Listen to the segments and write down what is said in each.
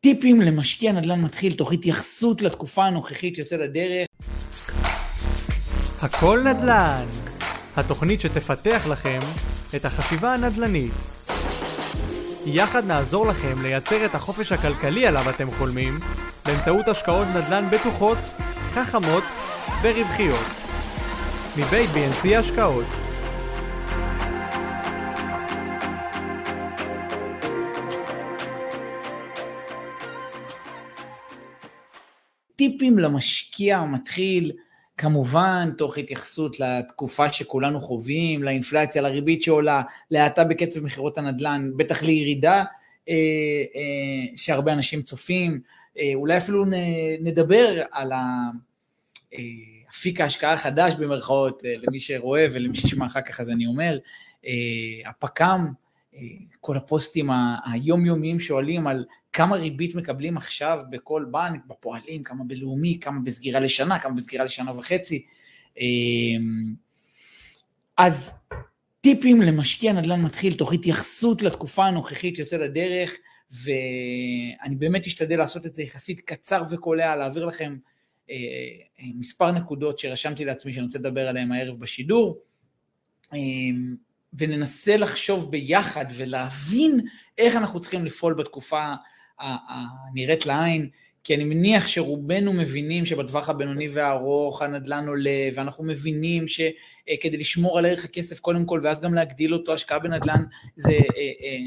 טיפים למשקיע נדל"ן מתחיל, תוך התייחסות לתקופה הנוכחית יוצא לדרך. הכל נדל"ן, התוכנית שתפתח לכם את החשיבה הנדל"נית. יחד נעזור לכם לייצר את החופש הכלכלי עליו אתם חולמים באמצעות השקעות נדל"ן בטוחות, חכמות ורווחיות. מבית BNC השקעות טיפים למשקיע המתחיל, כמובן תוך התייחסות לתקופה שכולנו חווים, לאינפלציה, לריבית שעולה, להאטה בקצב מכירות הנדל"ן, בטח לירידה אה, אה, שהרבה אנשים צופים, אה, אולי אפילו נדבר על אפיק ההשקעה החדש במרכאות, למי שרואה ולמי שישמע אחר כך אז אני אומר, הפק"ם, כל הפוסטים היומיומיים שואלים על כמה ריבית מקבלים עכשיו בכל בנק, בפועלים, כמה בלאומי, כמה בסגירה לשנה, כמה בסגירה לשנה וחצי. אמ, אז טיפים למשקיע נדל"ן מתחיל, תוך התייחסות לתקופה הנוכחית יוצא לדרך, ואני באמת אשתדל לעשות את זה יחסית קצר וקולע, להעביר לכם אה, אה, מספר נקודות שרשמתי לעצמי שאני רוצה לדבר עליהן הערב בשידור. אה, וננסה לחשוב ביחד ולהבין איך אנחנו צריכים לפעול בתקופה הנראית לעין, כי אני מניח שרובנו מבינים שבטווח הבינוני והארוך הנדל"ן עולה, ואנחנו מבינים שכדי לשמור על ערך הכסף קודם כל, ואז גם להגדיל אותו, השקעה בנדל"ן זה, אה, אה,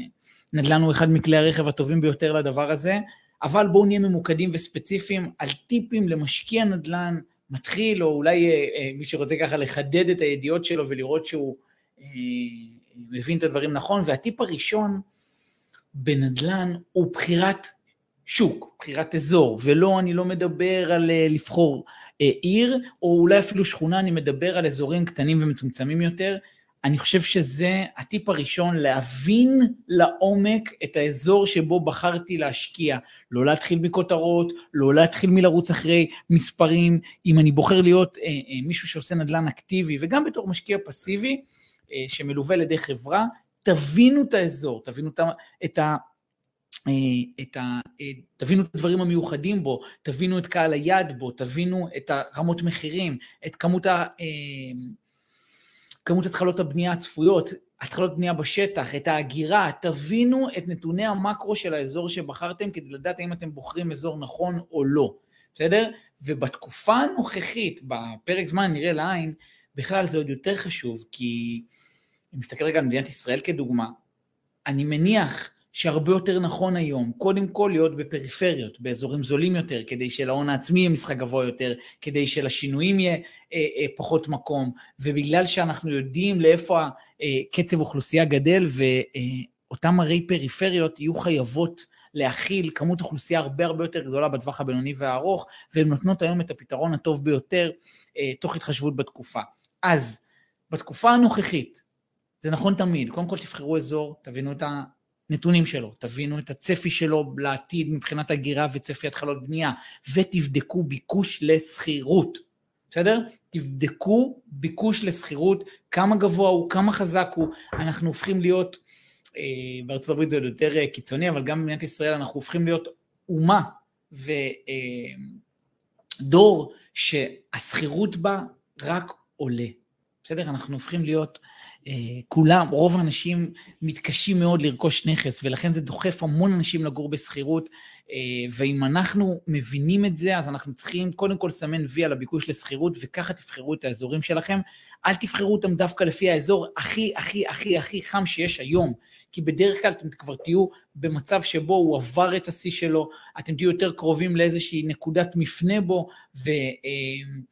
נדל"ן הוא אחד מכלי הרכב הטובים ביותר לדבר הזה, אבל בואו נהיה ממוקדים וספציפיים על טיפים למשקיע נדל"ן מתחיל, או אולי אה, מי שרוצה ככה לחדד את הידיעות שלו ולראות שהוא מבין את הדברים נכון, והטיפ הראשון, בנדל"ן הוא בחירת שוק, בחירת אזור, ולא, אני לא מדבר על אה, לבחור אה, עיר, או אולי אפילו שכונה, אני מדבר על אזורים קטנים ומצומצמים יותר. אני חושב שזה הטיפ הראשון, להבין לעומק את האזור שבו בחרתי להשקיע. לא להתחיל מכותרות, לא להתחיל מלרוץ אחרי מספרים. אם אני בוחר להיות אה, אה, מישהו שעושה נדל"ן אקטיבי, וגם בתור משקיע פסיבי, אה, שמלווה על ידי חברה, תבינו את האזור, תבינו את ה... את ה את ה, תבינו את הדברים המיוחדים בו, תבינו את קהל היד בו, תבינו את הרמות מחירים, את כמות, ה, כמות התחלות הבנייה הצפויות, התחלות בנייה בשטח, את ההגירה, תבינו את נתוני המקרו של האזור שבחרתם כדי לדעת האם אתם בוחרים אזור נכון או לא, בסדר? ובתקופה הנוכחית, בפרק זמן נראה לעין, בכלל זה עוד יותר חשוב, כי אם נסתכל רגע על מדינת ישראל כדוגמה, אני מניח שהרבה יותר נכון היום, קודם כל להיות בפריפריות, באזורים זולים יותר, כדי שלהון העצמי יהיה משחק גבוה יותר, כדי שלשינויים יהיה אה, אה, פחות מקום, ובגלל שאנחנו יודעים לאיפה הקצב אוכלוסייה גדל, ואותם ערי פריפריות יהיו חייבות להכיל כמות אוכלוסייה הרבה הרבה יותר גדולה בטווח הבינוני והארוך, והן נותנות היום את הפתרון הטוב ביותר, אה, תוך התחשבות בתקופה. אז, בתקופה הנוכחית, זה נכון תמיד, קודם כל תבחרו אזור, תבינו את הנתונים שלו, תבינו את הצפי שלו לעתיד מבחינת הגירה וצפי התחלות בנייה, ותבדקו ביקוש לשכירות, בסדר? תבדקו ביקוש לשכירות, כמה גבוה הוא, כמה חזק הוא, אנחנו הופכים להיות, אה, בארצות הברית זה עוד יותר אה, קיצוני, אבל גם במדינת ישראל אנחנו הופכים להיות אומה ודור אה, שהשכירות בה רק עולה. בסדר? אנחנו הופכים להיות כולם, רוב האנשים מתקשים מאוד לרכוש נכס, ולכן זה דוחף המון אנשים לגור בשכירות, אה, ואם אנחנו מבינים את זה, אז אנחנו צריכים קודם כל לסמן וי על הביקוש לשכירות, וככה תבחרו את האזורים שלכם. אל תבחרו אותם דווקא לפי האזור הכי הכי הכי הכי חם שיש היום, כי בדרך כלל אתם כבר תהיו במצב שבו הוא עבר את השיא שלו, אתם תהיו יותר קרובים לאיזושהי נקודת מפנה בו, ו, אה,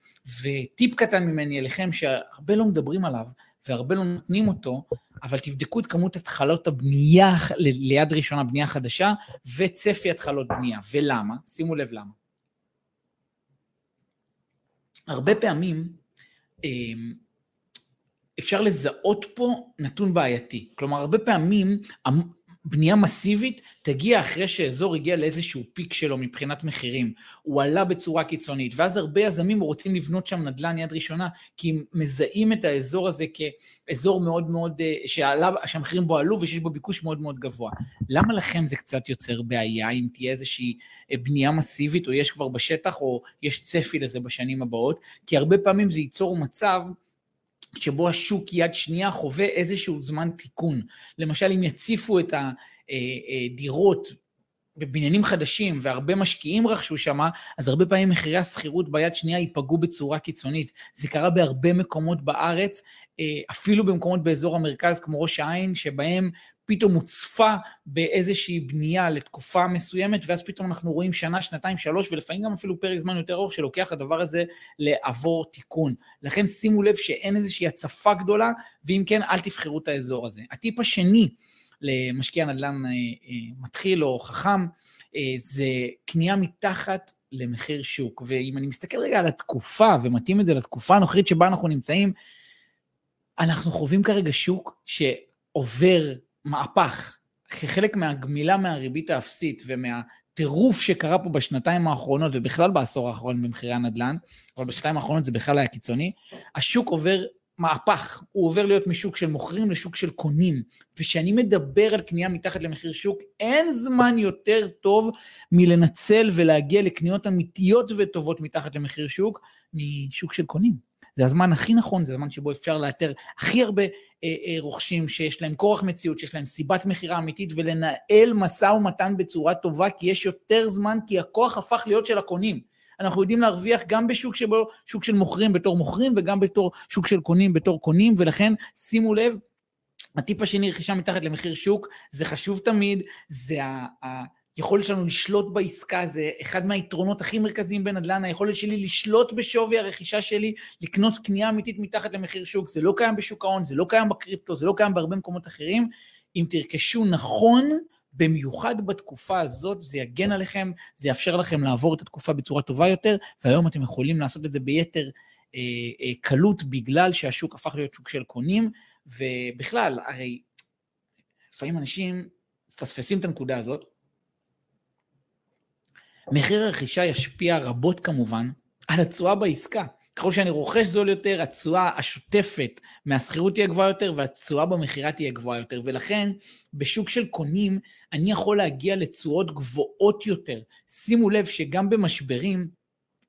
וטיפ קטן ממני אליכם, שהרבה לא מדברים עליו, והרבה לא נותנים אותו, אבל תבדקו את כמות התחלות הבנייה ליד ראשונה, בנייה חדשה, וצפי התחלות בנייה. ולמה? שימו לב למה. הרבה פעמים אמ, אפשר לזהות פה נתון בעייתי. כלומר, הרבה פעמים בנייה מסיבית תגיע אחרי שאזור הגיע לאיזשהו פיק שלו מבחינת מחירים. הוא עלה בצורה קיצונית, ואז הרבה יזמים רוצים לבנות שם נדל"ן יד ראשונה, כי הם מזהים את האזור הזה כאזור מאוד מאוד, אה, שעלה, שהמחירים בו עלו ושיש בו ביקוש מאוד מאוד גבוה. למה לכם זה קצת יוצר בעיה אם תהיה איזושהי אה, בנייה מסיבית, או יש כבר בשטח, או יש צפי לזה בשנים הבאות? כי הרבה פעמים זה ייצור מצב שבו השוק יד שנייה חווה איזשהו זמן תיקון. למשל, אם יציפו את הדירות אה, בבניינים חדשים והרבה משקיעים רכשו שם, אז הרבה פעמים מחירי השכירות ביד שנייה ייפגעו בצורה קיצונית. זה קרה בהרבה מקומות בארץ, אה, אפילו במקומות באזור המרכז כמו ראש העין, שבהם פתאום הוצפה באיזושהי בנייה לתקופה מסוימת, ואז פתאום אנחנו רואים שנה, שנתיים, שלוש, ולפעמים גם אפילו פרק זמן יותר ארוך שלוקח הדבר הזה לעבור תיקון. לכן שימו לב שאין איזושהי הצפה גדולה, ואם כן, אל תבחרו את האזור הזה. הטיפ השני למשקיע נדל"ן אה, אה, מתחיל או חכם, אה, זה קנייה מתחת למחיר שוק. ואם אני מסתכל רגע על התקופה ומתאים את זה לתקופה הנוכחית שבה אנחנו נמצאים, אנחנו חווים כרגע שוק שעובר מהפך. כחלק מהגמילה מהריבית האפסית ומהטירוף שקרה פה בשנתיים האחרונות, ובכלל בעשור האחרון במחירי הנדל"ן, אבל בשנתיים האחרונות זה בכלל היה קיצוני, השוק עובר מהפך, הוא עובר להיות משוק של מוכרים לשוק של קונים. וכשאני מדבר על קנייה מתחת למחיר שוק, אין זמן יותר טוב מלנצל ולהגיע לקניות אמיתיות וטובות מתחת למחיר שוק, משוק של קונים. זה הזמן הכי נכון, זה הזמן שבו אפשר לאתר הכי הרבה אה, אה, רוכשים שיש להם כורח מציאות, שיש להם סיבת מכירה אמיתית, ולנהל משא ומתן בצורה טובה, כי יש יותר זמן, כי הכוח הפך להיות של הקונים. אנחנו יודעים להרוויח גם בשוק שבו, שוק של מוכרים בתור מוכרים, וגם בתור שוק של קונים בתור קונים, ולכן שימו לב, הטיפ השני, רכישה מתחת למחיר שוק, זה חשוב תמיד, זה ה... ה היכולת שלנו לשלוט בעסקה זה אחד מהיתרונות הכי מרכזיים בנדל"ן, היכולת שלי לשלוט בשווי הרכישה שלי, לקנות קנייה אמיתית מתחת למחיר שוק, זה לא קיים בשוק ההון, זה לא קיים בקריפטו, זה לא קיים בהרבה מקומות אחרים. אם תרכשו נכון, במיוחד בתקופה הזאת, זה יגן עליכם, זה יאפשר לכם לעבור את התקופה בצורה טובה יותר, והיום אתם יכולים לעשות את זה ביתר אה, אה, קלות, בגלל שהשוק הפך להיות שוק של קונים, ובכלל, הרי לפעמים אנשים מפספסים את הנקודה הזאת, מחיר הרכישה ישפיע רבות כמובן על התשואה בעסקה. ככל שאני רוכש זול יותר, התשואה השוטפת מהשכירות תהיה גבוהה יותר והתשואה במכירה תהיה גבוהה יותר. ולכן בשוק של קונים אני יכול להגיע לתשואות גבוהות יותר. שימו לב שגם במשברים,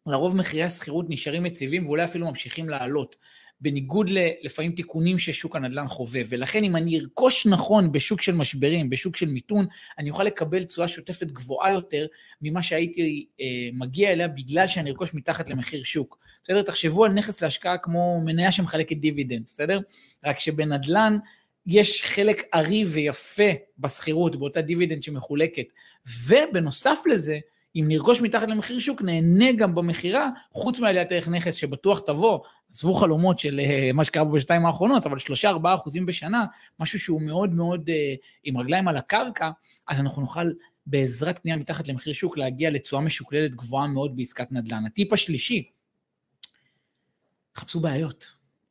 לרוב מחירי השכירות נשארים יציבים ואולי אפילו ממשיכים לעלות. בניגוד לפעמים תיקונים ששוק הנדל"ן חווה. ולכן אם אני ארכוש נכון בשוק של משברים, בשוק של מיתון, אני אוכל לקבל תשואה שוטפת גבוהה יותר ממה שהייתי אה, מגיע אליה בגלל שאני ארכוש מתחת למחיר שוק. בסדר? תחשבו על נכס להשקעה כמו מניה שמחלקת דיבידנד, בסדר? רק שבנדל"ן יש חלק ארי ויפה בשכירות, באותה דיבידנד שמחולקת. ובנוסף לזה, אם נרכוש מתחת למחיר שוק, נהנה גם במכירה, חוץ מעליית ערך נכס שבטוח תבוא, עזבו חלומות של אה, מה שקרה פה בשנתיים האחרונות, אבל 3-4 אחוזים בשנה, משהו שהוא מאוד מאוד uh, עם רגליים על הקרקע, אז אנחנו נוכל בעזרת קנייה מתחת למחיר שוק להגיע לתשואה משוקללת גבוהה מאוד בעסקת נדל"ן. הטיפ השלישי, חפשו בעיות.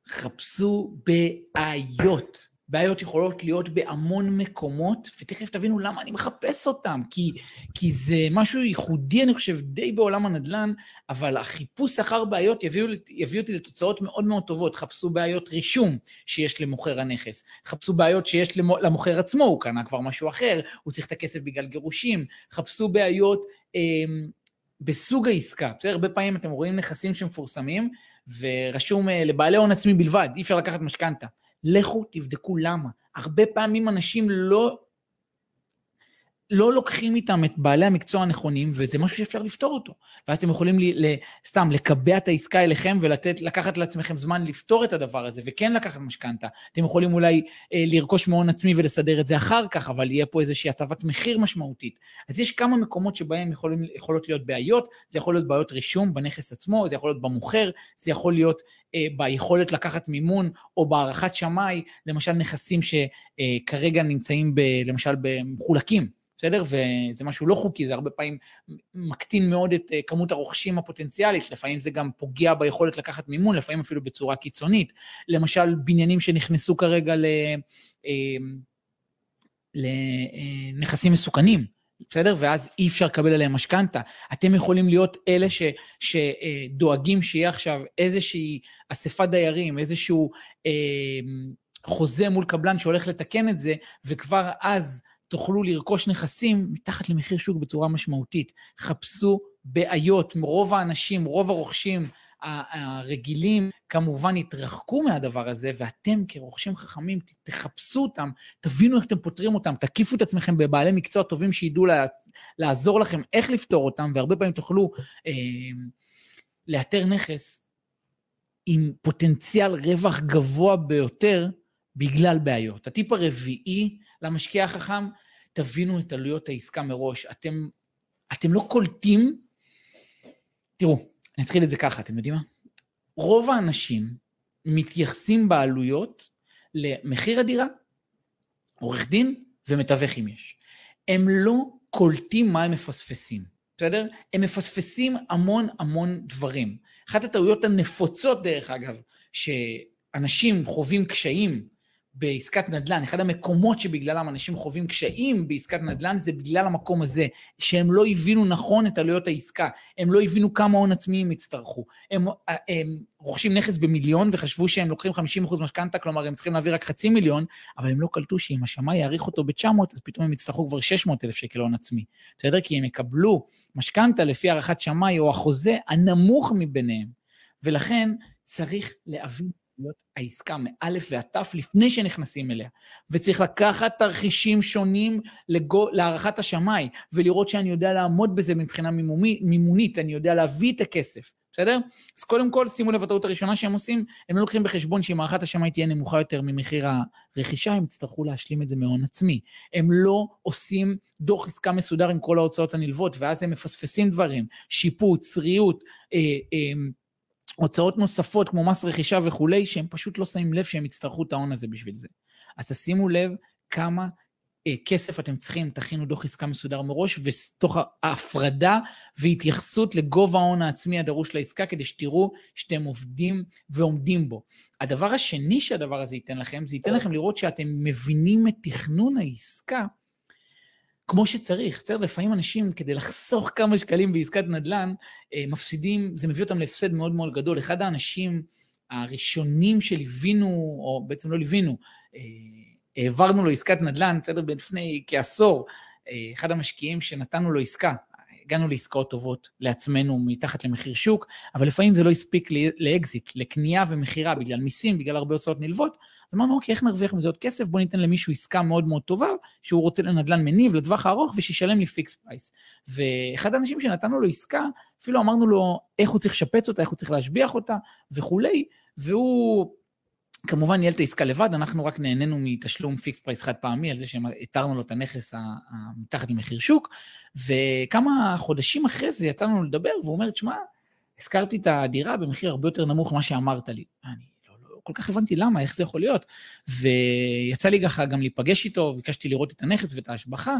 חפשו בעיות. בעיות יכולות להיות בהמון מקומות, ותכף תבינו למה אני מחפש אותם, כי, כי זה משהו ייחודי, אני חושב, די בעולם הנדל"ן, אבל החיפוש אחר בעיות יביא, יביא אותי לתוצאות מאוד מאוד טובות. חפשו בעיות רישום שיש למוכר הנכס, חפשו בעיות שיש למוכר עצמו, הוא קנה כבר משהו אחר, הוא צריך את הכסף בגלל גירושים, חפשו בעיות אה, בסוג העסקה. בסדר? הרבה פעמים אתם רואים נכסים שמפורסמים, ורשום אה, לבעלי הון עצמי בלבד, אי אפשר לקחת משכנתה. לכו תבדקו למה. הרבה פעמים אנשים לא, לא לוקחים איתם את בעלי המקצוע הנכונים, וזה משהו שאפשר לפתור אותו. ואז אתם יכולים לי, ל, סתם לקבע את העסקה אליכם ולקחת לעצמכם זמן לפתור את הדבר הזה, וכן לקחת משכנתה. אתם יכולים אולי אה, לרכוש מהון עצמי ולסדר את זה אחר כך, אבל יהיה פה איזושהי הטבת מחיר משמעותית. אז יש כמה מקומות שבהם יכולים, יכולות להיות בעיות, זה יכול להיות בעיות רישום בנכס עצמו, זה יכול להיות במוכר, זה יכול להיות אה, ביכולת לקחת מימון או בהערכת שמאי, למשל נכסים שכרגע נמצאים ב, למשל במחולקים. בסדר? וזה משהו לא חוקי, זה הרבה פעמים מקטין מאוד את אה, כמות הרוכשים הפוטנציאלית, לפעמים זה גם פוגע ביכולת לקחת מימון, לפעמים אפילו בצורה קיצונית. למשל, בניינים שנכנסו כרגע ל... אה, לנכסים מסוכנים, בסדר? ואז אי אפשר לקבל עליהם משכנתה. אתם יכולים להיות אלה ש, שדואגים שיהיה עכשיו איזושהי אספת דיירים, איזשהו אה, חוזה מול קבלן שהולך לתקן את זה, וכבר אז תוכלו לרכוש נכסים מתחת למחיר שוק בצורה משמעותית. חפשו בעיות, רוב האנשים, רוב הרוכשים הרגילים כמובן יתרחקו מהדבר הזה, ואתם כרוכשים חכמים תחפשו אותם, תבינו איך אתם פותרים אותם, תקיפו את עצמכם בבעלי מקצוע טובים שידעו לה, לעזור לכם איך לפתור אותם, והרבה פעמים תוכלו אה, לאתר נכס עם פוטנציאל רווח גבוה ביותר בגלל בעיות. הטיפ הרביעי למשקיע החכם, תבינו את עלויות העסקה מראש. אתם, אתם לא קולטים, תראו, אני אתחיל את זה ככה, אתם יודעים מה? רוב האנשים מתייחסים בעלויות למחיר הדירה, עורך דין ומתווך אם יש. הם לא קולטים מה הם מפספסים, בסדר? הם מפספסים המון המון דברים. אחת הטעויות הנפוצות, דרך אגב, שאנשים חווים קשיים בעסקת נדל"ן, אחד המקומות שבגללם אנשים חווים קשיים בעסקת נדל"ן זה בגלל המקום הזה, שהם לא הבינו נכון את עלויות העסקה, הם לא הבינו כמה הון עצמי הם יצטרכו. הם, הם רוכשים נכס במיליון וחשבו שהם לוקחים 50% משכנתה, כלומר הם צריכים להביא רק חצי מיליון, אבל הם לא קלטו שאם השמאי יעריך אותו ב-900, אז פתאום הם יצטרכו כבר 600 אלף שקל הון עצמי. בסדר? כי הם יקבלו משכנתה לפי הערכת שמאי או החוזה הנמוך מביניהם, ולכן צריך להבין להיות העסקה מאלף ועד תף לפני שנכנסים אליה. וצריך לקחת תרחישים שונים לגו, להערכת השמאי, ולראות שאני יודע לעמוד בזה מבחינה מימומי, מימונית, אני יודע להביא את הכסף, בסדר? אז קודם כל, שימו לב, הטעות הראשונה שהם עושים, הם לא לוקחים בחשבון שאם הערכת השמאי תהיה נמוכה יותר ממחיר הרכישה, הם יצטרכו להשלים את זה מהון עצמי. הם לא עושים דוח עסקה מסודר עם כל ההוצאות הנלוות, ואז הם מפספסים דברים, שיפוץ, ריהוט, אה, אה, הוצאות נוספות כמו מס רכישה וכולי, שהם פשוט לא שמים לב שהם יצטרכו את ההון הזה בשביל זה. אז תשימו לב כמה אה, כסף אתם צריכים, תכינו דוח עסקה מסודר מראש, ותוך ההפרדה והתייחסות לגובה ההון העצמי הדרוש לעסקה, כדי שתראו שאתם עובדים ועומדים בו. הדבר השני שהדבר הזה ייתן לכם, זה ייתן לכם לראות שאתם מבינים את תכנון העסקה כמו שצריך. בסדר, לפעמים אנשים, כדי לחסוך כמה שקלים בעסקת נדל"ן, אה, מפסידים, זה מביא אותם להפסד מאוד מאוד גדול. אחד האנשים הראשונים שליווינו, או בעצם לא ליווינו, אה, העברנו לו עסקת נדל"ן, בסדר, לפני כעשור, אה, אחד המשקיעים שנתנו לו עסקה, הגענו לעסקאות טובות לעצמנו מתחת למחיר שוק, אבל לפעמים זה לא הספיק לאקזיט, לקנייה ומכירה, בגלל מיסים, בגלל הרבה הוצאות נלוות. אז אמרנו, אוקיי, איך נרוויח מזה עוד כסף? בוא ניתן למישהו עסקה מאוד מאוד טובה, שהוא רוצה לנדל"ן מניב לטווח הארוך ושישלם לי fix price. ואחד האנשים שנתנו לו עסקה, אפילו אמרנו לו איך הוא צריך לשפץ אותה, איך הוא צריך להשביח אותה וכולי, והוא כמובן ניהל את העסקה לבד, אנחנו רק נהנינו מתשלום fix price חד פעמי על זה שאיתרנו לו את הנכס מתחת למחיר שוק, וכמה חודשים אחרי זה יצאנו לדבר, והוא אומר, תשמע, הזכרתי את הדירה במחיר הרבה יותר נמוך ממה שאמרת לי. אני לא, לא, כל כך הבנתי למה, איך זה יכול להיות. ויצא לי ככה גם להיפגש איתו, ביקשתי לראות את הנכס ואת ההשבחה,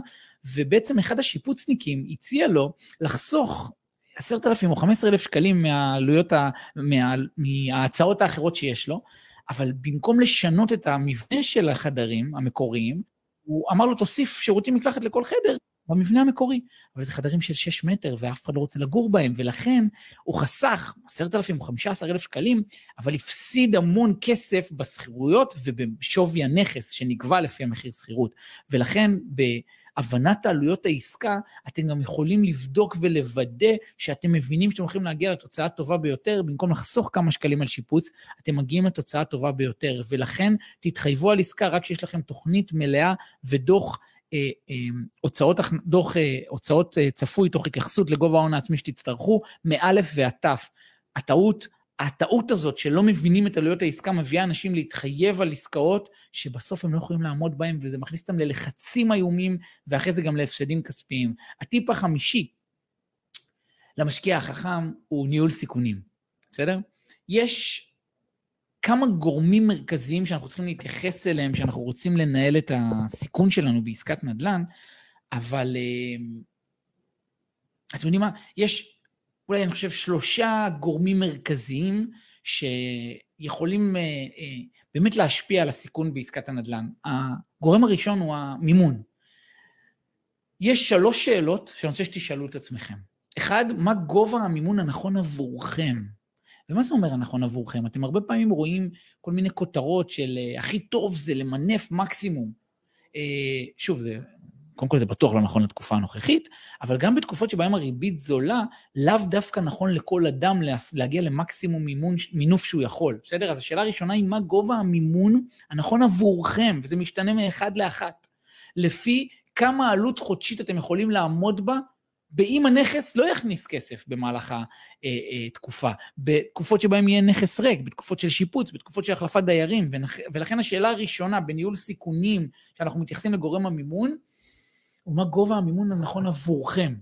ובעצם אחד השיפוצניקים הציע לו לחסוך עשרת אלפים או חמש עשרה אלף שקלים מהעלויות, מה, מההצעות האחרות שיש לו, אבל במקום לשנות את המבנה של החדרים המקוריים, הוא אמר לו, תוסיף שירותים מקלחת לכל חדר במבנה המקורי. אבל זה חדרים של 6 מטר, ואף אחד לא רוצה לגור בהם, ולכן הוא חסך 10,000 או 15,000 שקלים, אבל הפסיד המון כסף בשכירויות ובשווי הנכס שנקבע לפי המחיר שכירות. ולכן, ב... הבנת העלויות העסקה, אתם גם יכולים לבדוק ולוודא שאתם מבינים שאתם הולכים להגיע לתוצאה הטובה ביותר, במקום לחסוך כמה שקלים על שיפוץ, אתם מגיעים לתוצאה הטובה ביותר, ולכן תתחייבו על עסקה רק כשיש לכם תוכנית מלאה ודוח אה, אה, הוצאות, דוח אה, הוצאות צפוי תוך התייחסות לגובה ההון העצמי שתצטרכו, מאלף ועד תף. הטעות הטעות הזאת שלא מבינים את עלויות העסקה מביאה אנשים להתחייב על עסקאות שבסוף הם לא יכולים לעמוד בהן, וזה מכניס אותם ללחצים איומים, ואחרי זה גם להפסדים כספיים. הטיפ החמישי למשקיע החכם הוא ניהול סיכונים, בסדר? יש כמה גורמים מרכזיים שאנחנו צריכים להתייחס אליהם, שאנחנו רוצים לנהל את הסיכון שלנו בעסקת נדל"ן, אבל אה, אתם יודעים מה? יש אולי אני חושב שלושה גורמים מרכזיים שיכולים אה, אה, באמת להשפיע על הסיכון בעסקת הנדל"ן. הגורם הראשון הוא המימון. יש שלוש שאלות שאני רוצה שתשאלו את עצמכם. אחד, מה גובה המימון הנכון עבורכם? ומה זה אומר הנכון עבורכם? אתם הרבה פעמים רואים כל מיני כותרות של אה, הכי טוב זה למנף מקסימום. אה, שוב, זה, קודם כל זה בטוח לא נכון לתקופה הנוכחית, אבל גם בתקופות שבהן הריבית זולה, לאו דווקא נכון לכל אדם להגיע למקסימום מימון, מינוף שהוא יכול, בסדר? אז השאלה הראשונה היא מה גובה המימון הנכון עבורכם, וזה משתנה מאחד לאחת. לפי כמה עלות חודשית אתם יכולים לעמוד בה באם הנכס לא יכניס כסף במהלך התקופה, אה, אה, בתקופות שבהן יהיה נכס ריק, בתקופות של שיפוץ, בתקופות של החלפת דיירים, ולכן השאלה הראשונה בניהול סיכונים, שאנחנו מתייחסים לגורם המימון, הוא מה גובה המימון הנכון עבורכם.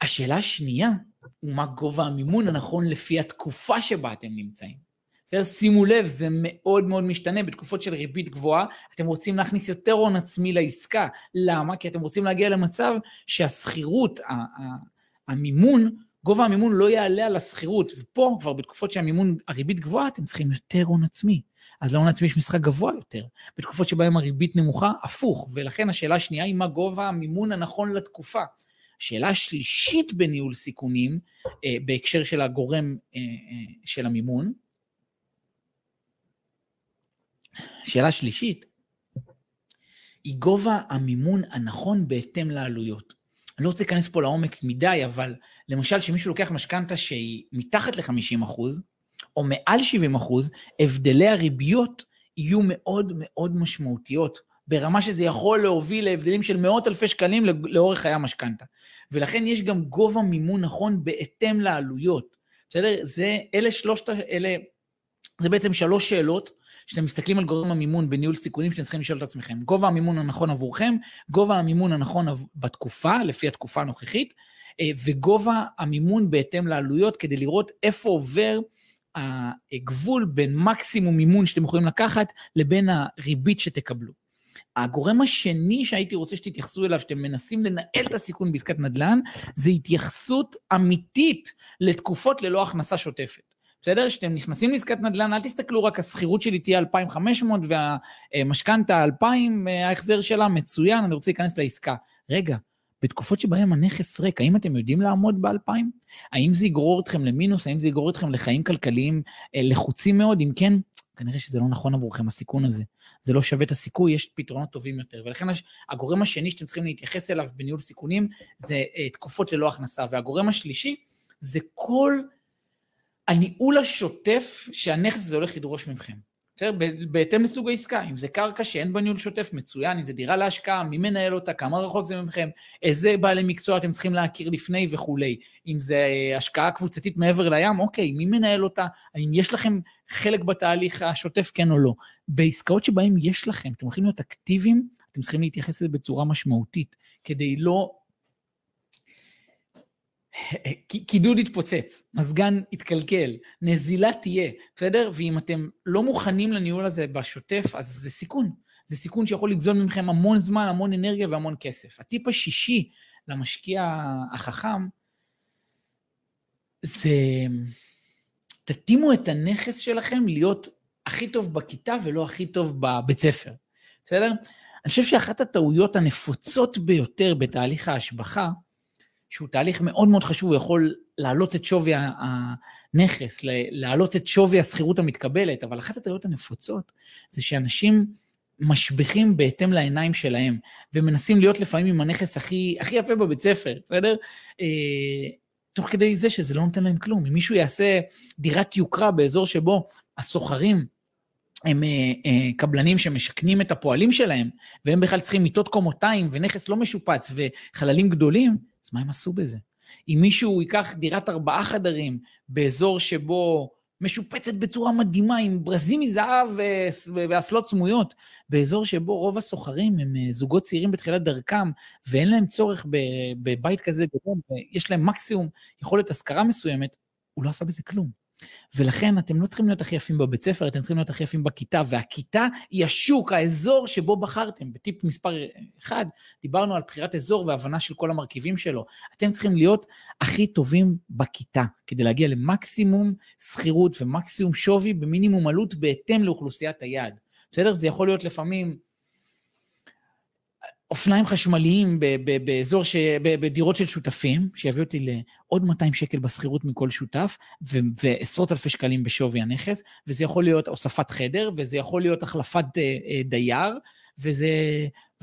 השאלה השנייה, הוא מה גובה המימון הנכון לפי התקופה שבה אתם נמצאים. בסדר? שימו לב, זה מאוד מאוד משתנה. בתקופות של ריבית גבוהה, אתם רוצים להכניס יותר הון עצמי לעסקה. למה? כי אתם רוצים להגיע למצב שהשכירות, המימון, גובה המימון לא יעלה על השכירות. ופה, כבר בתקופות שהמימון, הריבית גבוהה, אתם צריכים יותר הון עצמי. אז להון עצמי יש משחק גבוה יותר. בתקופות שבהן הריבית נמוכה, הפוך. ולכן השאלה השנייה היא מה גובה המימון הנכון לתקופה. השאלה השלישית בניהול סיכונים, אה, בהקשר של הגורם אה, אה, של המימון, שאלה שלישית, היא גובה המימון הנכון בהתאם לעלויות. אני לא רוצה להיכנס פה לעומק מדי, אבל למשל, כשמישהו לוקח משכנתה שהיא מתחת ל-50%, או מעל 70%, הבדלי הריביות יהיו מאוד מאוד משמעותיות, ברמה שזה יכול להוביל להבדלים של מאות אלפי שקלים לאורך חיי המשכנתה. ולכן יש גם גובה מימון נכון בהתאם לעלויות. בסדר? זה, אלה שלושת, אלה, זה בעצם שלוש שאלות כשאתם מסתכלים על גורם המימון בניהול סיכונים שאתם צריכים לשאול את עצמכם, גובה המימון הנכון עבורכם, גובה המימון הנכון בתקופה, לפי התקופה הנוכחית, אה, וגובה המימון בהתאם לעלויות, כדי לראות איפה עובר הגבול בין מקסימום מימון שאתם יכולים לקחת לבין הריבית שתקבלו. הגורם השני שהייתי רוצה שתתייחסו אליו, שאתם מנסים לנהל את הסיכון בעסקת נדל"ן, זה התייחסות אמיתית לתקופות ללא הכנסה שוטפת. בסדר? כשאתם נכנסים לעסקת נדל"ן, אל תסתכלו רק, השכירות שלי תהיה 2,500 והמשכנתה 2,000, ההחזר שלה מצוין, אני רוצה להיכנס לעסקה. רגע, בתקופות שבהן הנכס ריק, האם אתם יודעים לעמוד ב-2,000? האם זה יגרור אתכם למינוס? האם זה יגרור אתכם לחיים כלכליים אה, לחוצים מאוד? אם כן, כנראה שזה לא נכון עבורכם, הסיכון הזה. זה לא שווה את הסיכוי, יש פתרונות טובים יותר. ולכן הגורם השני שאתם צריכים להתייחס אליו בניהול סיכונים זה אה, תקופות ללא הכנסה. והגורם השלישי זה כל הניהול השוטף שהנכס הזה הולך לדרוש מכם. בסדר? בהתאם לסוג העסקה, אם זה קרקע שאין בה ניהול שוטף מצוין, אם זה דירה להשקעה, מי מנהל אותה, כמה רחוק זה ממכם, איזה בעלי מקצוע אתם צריכים להכיר לפני וכולי, אם זה אה, השקעה קבוצתית מעבר לים, אוקיי, מי מנהל אותה, האם יש לכם חלק בתהליך השוטף, כן או לא. בעסקאות שבהן יש לכם, אתם הולכים להיות אקטיביים, אתם צריכים להתייחס לזה בצורה משמעותית, כדי לא קידוד יתפוצץ, מזגן יתקלקל, נזילה תהיה, בסדר? ואם אתם לא מוכנים לניהול הזה בשוטף, אז זה סיכון. זה סיכון שיכול לגזול מכם המון זמן, המון אנרגיה והמון כסף. הטיפ השישי למשקיע החכם, זה תתאימו את הנכס שלכם להיות הכי טוב בכיתה ולא הכי טוב בבית ספר, בסדר? אני חושב שאחת הטעויות הנפוצות ביותר בתהליך ההשבחה, שהוא תהליך מאוד מאוד חשוב, הוא יכול להעלות את שווי הנכס, להעלות את שווי השכירות המתקבלת, אבל אחת הטעויות הנפוצות זה שאנשים משביחים בהתאם לעיניים שלהם, ומנסים להיות לפעמים עם הנכס הכי, הכי יפה בבית ספר, בסדר? אה, תוך כדי זה שזה לא נותן להם כלום. אם מישהו יעשה דירת יוקרה באזור שבו הסוחרים הם אה, אה, קבלנים שמשכנים את הפועלים שלהם, והם בכלל צריכים מיטות קומותיים ונכס לא משופץ וחללים גדולים, אז מה הם עשו בזה? אם מישהו ייקח דירת ארבעה חדרים באזור שבו משופצת בצורה מדהימה, עם ברזים מזהב ואסלות סמויות, באזור שבו רוב הסוחרים הם אה, זוגות צעירים בתחילת דרכם, ואין להם צורך בבית כזה גדול, ויש להם מקסימום יכולת השכרה מסוימת, הוא לא עשה בזה כלום. ולכן אתם לא צריכים להיות הכי יפים בבית ספר, אתם צריכים להיות הכי יפים בכיתה, והכיתה היא השוק, האזור שבו בחרתם. בטיפ מספר אחד, דיברנו על בחירת אזור והבנה של כל המרכיבים שלו. אתם צריכים להיות הכי טובים בכיתה, כדי להגיע למקסימום שכירות ומקסימום שווי במינימום עלות בהתאם לאוכלוסיית היעד. בסדר? זה יכול להיות לפעמים אופניים חשמליים באזור, ש... בדירות של שותפים, שיביאו אותי לעוד 200 שקל בשכירות מכל שותף, ו... ועשרות אלפי שקלים בשווי הנכס, וזה יכול להיות הוספת חדר, וזה יכול להיות החלפת אה, אה, דייר, וזה,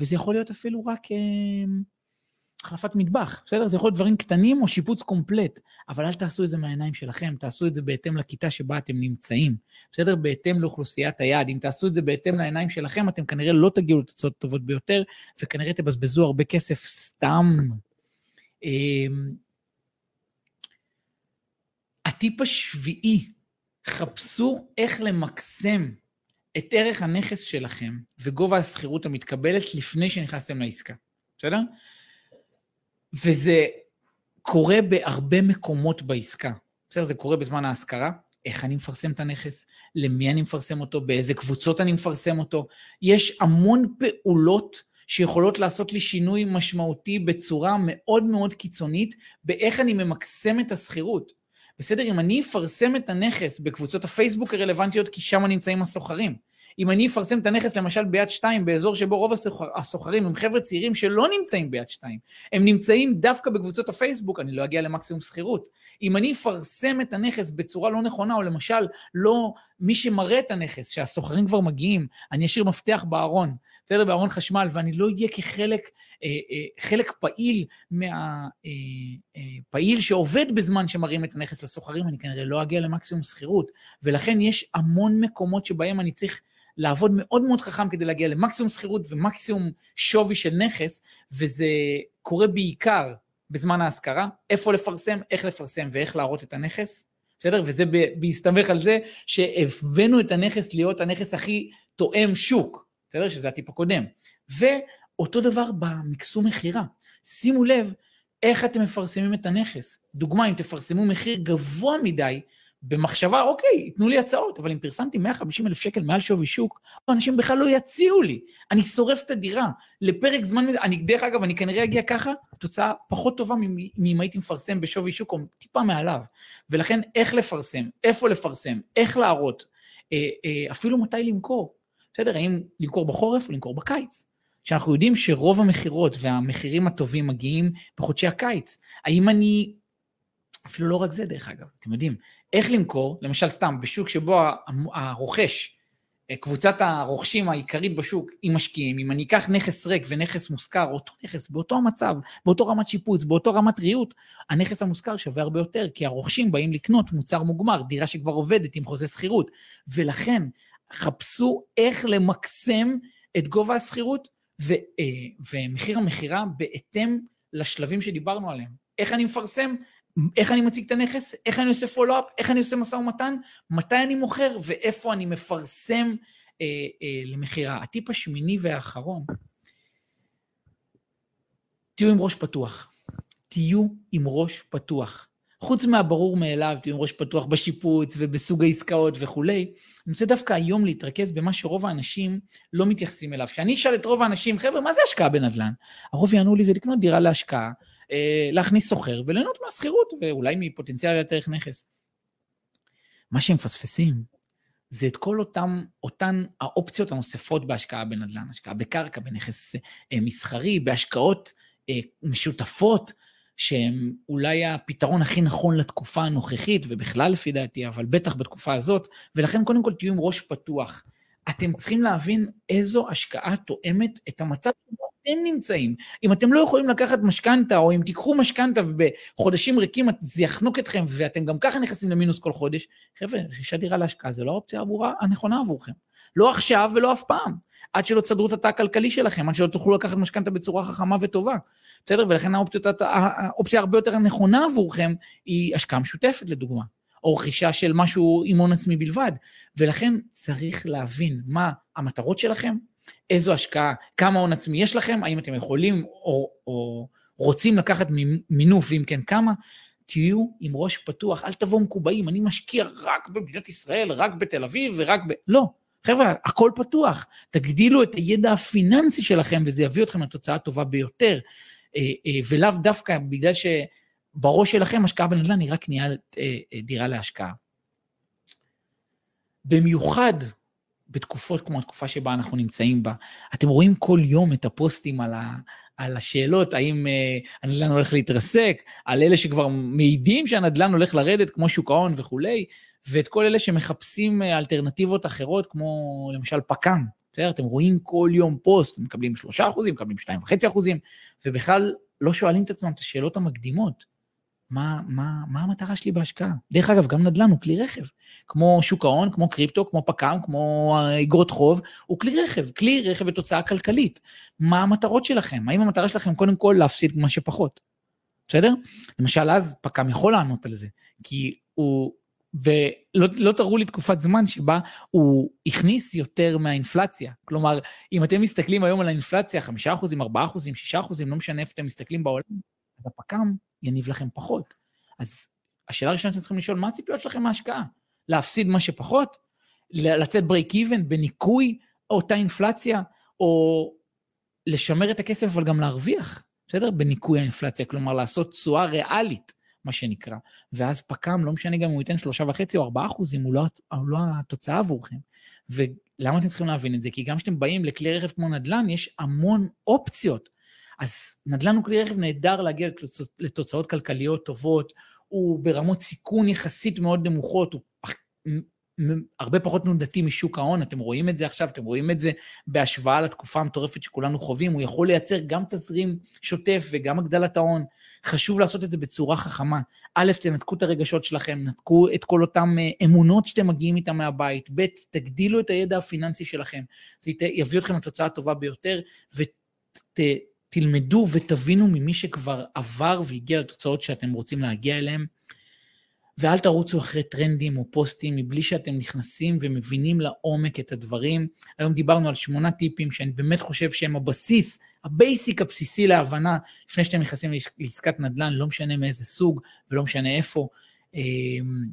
וזה יכול להיות אפילו רק... החלפת מטבח, בסדר? זה יכול להיות דברים קטנים או שיפוץ קומפלט, אבל אל תעשו את זה מהעיניים שלכם, תעשו את זה בהתאם לכיתה שבה אתם נמצאים, בסדר? בהתאם לאוכלוסיית היעד. אם תעשו את זה בהתאם לעיניים שלכם, אתם כנראה לא תגיעו לתוצאות טובות ביותר, וכנראה תבזבזו הרבה כסף סתם. אמ, הטיפ השביעי, חפשו איך למקסם את ערך הנכס שלכם וגובה השכירות המתקבלת לפני שנכנסתם לעסקה, בסדר? וזה קורה בהרבה מקומות בעסקה. בסדר? זה קורה בזמן ההשכרה, איך אני מפרסם את הנכס, למי אני מפרסם אותו, באיזה קבוצות אני מפרסם אותו. יש המון פעולות שיכולות לעשות לי שינוי משמעותי בצורה מאוד מאוד קיצונית באיך אני ממקסם את השכירות. בסדר? אם אני אפרסם את הנכס בקבוצות הפייסבוק הרלוונטיות, כי שם נמצאים הסוחרים. אם אני אפרסם את הנכס למשל ביד שתיים, באזור שבו רוב הסוחרים הם חבר'ה צעירים שלא נמצאים ביד שתיים, הם נמצאים דווקא בקבוצות הפייסבוק, אני לא אגיע למקסימום שכירות. אם אני אפרסם את הנכס בצורה לא נכונה, או למשל לא מי שמראה את הנכס, שהסוחרים כבר מגיעים, אני אשאיר מפתח בארון, בסדר, בארון חשמל, ואני לא אהיה כחלק אה, אה, חלק פעיל מהפעיל אה, שעובד בזמן שמראים את הנכס לסוחרים, אני כנראה לא אגיע למקסימום שכירות. ולכן יש המון מקומות שבהם אני צריך לעבוד מאוד מאוד חכם כדי להגיע למקסימום שכירות ומקסימום שווי של נכס, וזה קורה בעיקר בזמן ההשכרה, איפה לפרסם, איך לפרסם ואיך להראות את הנכס, בסדר? וזה בהסתמך על זה שהבאנו את הנכס להיות הנכס הכי תואם שוק, בסדר? שזה הטיפ הקודם. ואותו דבר במקסום מכירה. שימו לב איך אתם מפרסמים את הנכס. דוגמה, אם תפרסמו מחיר גבוה מדי, במחשבה, אוקיי, תנו לי הצעות, אבל אם פרסמתי 150 אלף שקל מעל שווי שוק, אנשים בכלל לא יציעו לי. אני שורף את הדירה לפרק זמן, אני, דרך אגב, אני כנראה אגיע ככה, תוצאה פחות טובה מאם הייתי מפרסם בשווי שוק, או טיפה מעליו. ולכן, איך לפרסם, איפה לפרסם, איך להראות, אה, אה, אפילו מתי למכור. בסדר, האם למכור בחורף או למכור בקיץ? שאנחנו יודעים שרוב המכירות והמחירים הטובים מגיעים בחודשי הקיץ. האם אני אפילו לא רק זה דרך אגב, אתם יודעים, איך למכור, למשל סתם, בשוק שבו הרוכש, אה, קבוצת הרוכשים העיקרית בשוק, היא משקיעים, אם אני אקח נכס ריק ונכס מושכר, אותו נכס, באותו המצב, באותו רמת שיפוץ, באותו רמת ריהוט, הנכס המושכר שווה הרבה יותר, כי הרוכשים באים לקנות מוצר מוגמר, דירה שכבר עובדת עם חוזה שכירות, ולכן חפשו איך למקסם את גובה השכירות ו, אה, ומחיר המכירה בהתאם לשלבים שדיברנו עליהם. איך אני מפרסם? איך אני מציג את הנכס, איך אני עושה פולו-אפ, איך אני עושה משא ומתן, מתי אני מוכר ואיפה אני מפרסם אה, אה, למכירה. הטיפ השמיני והאחרון, תהיו עם ראש פתוח. תהיו עם ראש פתוח. חוץ מהברור מאליו, תהיו עם ראש פתוח בשיפוץ ובסוג העסקאות וכולי, אני רוצה דווקא היום להתרכז במה שרוב האנשים לא מתייחסים אליו. כשאני אשאל את רוב האנשים, חבר'ה, מה זה השקעה בנדל"ן? הרוב יענו לי זה לקנות דירה להשקעה, אה, להכניס שוכר וליהנות מהשכירות, ואולי מפוטנציאל יותר נכס. מה שהם מפספסים זה את כל אותם, אותן האופציות הנוספות בהשקעה בנדל"ן, השקעה בקרקע, בנכס אה, מסחרי, בהשקעות אה, משותפות, שהם אולי הפתרון הכי נכון לתקופה הנוכחית, ובכלל לפי דעתי, אבל בטח בתקופה הזאת, ולכן קודם כל תהיו עם ראש פתוח. אתם צריכים להבין איזו השקעה תואמת את המצב שבו אתם נמצאים. אם אתם לא יכולים לקחת משכנתה, או אם תיקחו משכנתה ובחודשים ריקים זה יחנוק אתכם, ואתם גם ככה נכנסים למינוס כל חודש, חבר'ה, רכישת דירה להשקעה זה לא האופציה עבורה, הנכונה עבורכם. לא עכשיו ולא אף פעם. עד שלא תסדרו את התא הכלכלי שלכם, עד שלא תוכלו לקחת משכנתה בצורה חכמה וטובה. בסדר? ולכן האופציות, האופציה הרבה יותר נכונה עבורכם היא השקעה משותפת, לדוגמה. או רכישה של משהו עם הון עצמי בלבד. ולכן צריך להבין מה המטרות שלכם, איזו השקעה, כמה הון עצמי יש לכם, האם אתם יכולים או, או רוצים לקחת מינוף, ואם כן כמה, תהיו עם ראש פתוח, אל תבואו מקובעים, אני משקיע רק במדינת ישראל, רק בתל אביב ורק ב... לא. חבר'ה, הכל פתוח. תגדילו את הידע הפיננסי שלכם, וזה יביא אתכם לתוצאה הטובה ביותר. אה, אה, ולאו דווקא בגלל שבראש שלכם השקעה בנדל"ן היא רק קניית דירה להשקעה. במיוחד בתקופות כמו התקופה שבה אנחנו נמצאים בה. אתם רואים כל יום את הפוסטים על, ה, על השאלות, האם uh, הנדל"ן הולך להתרסק, על אלה שכבר מעידים שהנדל"ן הולך לרדת, כמו שוק ההון וכולי, ואת כל אלה שמחפשים uh, אלטרנטיבות אחרות, כמו למשל פק"ם. בסדר? אתם רואים כל יום פוסט, מקבלים 3 אחוזים, מקבלים 2.5 אחוזים, ובכלל לא שואלים את עצמם את השאלות המקדימות. מה, מה, מה המטרה שלי בהשקעה? דרך אגב, גם נדל"ן הוא כלי רכב. כמו שוק ההון, כמו קריפטו, כמו פק"ם, כמו אגרות חוב, הוא כלי רכב. כלי רכב בתוצאה כלכלית. מה המטרות שלכם? האם המטרה שלכם קודם כל להפסיד מה שפחות? בסדר? למשל, אז פק"ם יכול לענות על זה, כי הוא... ולא לא תראו לי תקופת זמן שבה הוא הכניס יותר מהאינפלציה. כלומר, אם אתם מסתכלים היום על האינפלציה, 5%, 4%, 6%, לא משנה איפה אתם מסתכלים בעולם, אז הפק"ם יניב לכם פחות. אז השאלה הראשונה שאתם צריכים לשאול, מה הציפיות שלכם מההשקעה? להפסיד מה שפחות? לצאת break even בניכוי אותה אינפלציה, או לשמר את הכסף אבל גם להרוויח, בסדר? בניכוי האינפלציה, כלומר לעשות תשואה ריאלית, מה שנקרא. ואז פק"ם, לא משנה גם אם הוא ייתן שלושה וחצי או ארבעה אחוזים, הוא לא, הוא לא התוצאה עבורכם. ולמה אתם צריכים להבין את זה? כי גם כשאתם באים לכלי רכב כמו נדל"ן, יש המון אופציות. אז נדל"ן הוא כלי רכב נהדר להגיע לתוצאות כלכליות טובות, הוא ברמות סיכון יחסית מאוד נמוכות, הוא הרבה פחות תנודתי משוק ההון, אתם רואים את זה עכשיו, אתם רואים את זה בהשוואה לתקופה המטורפת שכולנו חווים, הוא יכול לייצר גם תזרים שוטף וגם הגדלת ההון. חשוב לעשות את זה בצורה חכמה. א', תנתקו את הרגשות שלכם, נתקו את כל אותן אה, אמונות שאתם מגיעים איתן מהבית, ב', תגדילו את הידע הפיננסי שלכם, זה יביא אתכם לתוצאה הטובה ביותר, ות... תלמדו ותבינו ממי שכבר עבר והגיע לתוצאות שאתם רוצים להגיע אליהם, ואל תרוצו אחרי טרנדים או פוסטים מבלי שאתם נכנסים ומבינים לעומק את הדברים. היום דיברנו על שמונה טיפים שאני באמת חושב שהם הבסיס, ה basic הבסיסי להבנה, לפני שאתם נכנסים לעסקת נדל"ן, לא משנה מאיזה סוג ולא משנה איפה. אמ,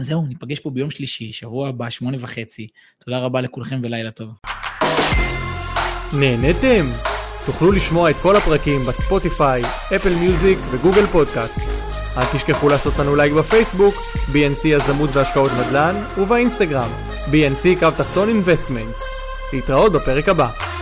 זהו, ניפגש פה ביום שלישי, שבוע הבא, שמונה וחצי. תודה רבה לכולכם ולילה טוב. נהנתם? תוכלו לשמוע את כל הפרקים בספוטיפיי, אפל מיוזיק וגוגל פודקאסט. אל תשכחו לעשות לנו לייק בפייסבוק, BNC יזמות והשקעות נדל"ן, ובאינסטגרם, BNC קו תחתון אינבסטמנטס. להתראות בפרק הבא.